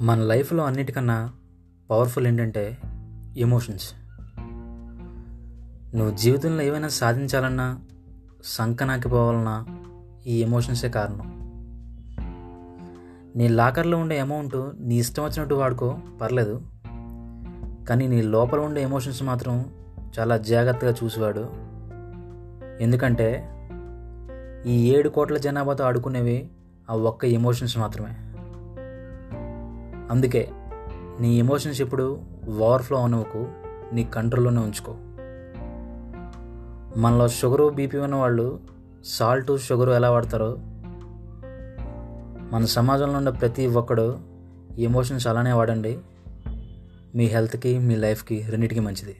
మన లైఫ్లో అన్నిటికన్నా పవర్ఫుల్ ఏంటంటే ఎమోషన్స్ నువ్వు జీవితంలో ఏమైనా సాధించాలన్నా సంకనాకిపోవాలన్నా ఈ ఎమోషన్సే కారణం. నీ లాకర్లో ఉండే అమౌంట్ నీ ఇష్టం వచ్చినట్టు వాడుకో పర్లేదు. కానీ నీ లోపల ఉండే ఎమోషన్స్ మాత్రం చాలా జాగ్రత్తగా చూసేవాడు. ఎందుకంటే ఈ ఏడు కోట్ల జనాభాతో ఆడుకునేవి ఆ ఒక్క ఎమోషన్స్ మాత్రమే. అందుకే నీ ఎమోషన్స్ ఎప్పుడు ఓవర్ఫ్లో అనుకు నీ కంట్రోల్లోనే ఉంచుకో. మనలో షుగరు బీపీ ఉన్న వాళ్ళు సాల్ట్ షుగరు ఎలా వాడతారో మన సమాజంలో ఉన్న ప్రతి ఒక్కడు ఎమోషన్స్ అలానే వాడండి. మీ హెల్త్కి మీ లైఫ్కి రెండింటికి మంచిది.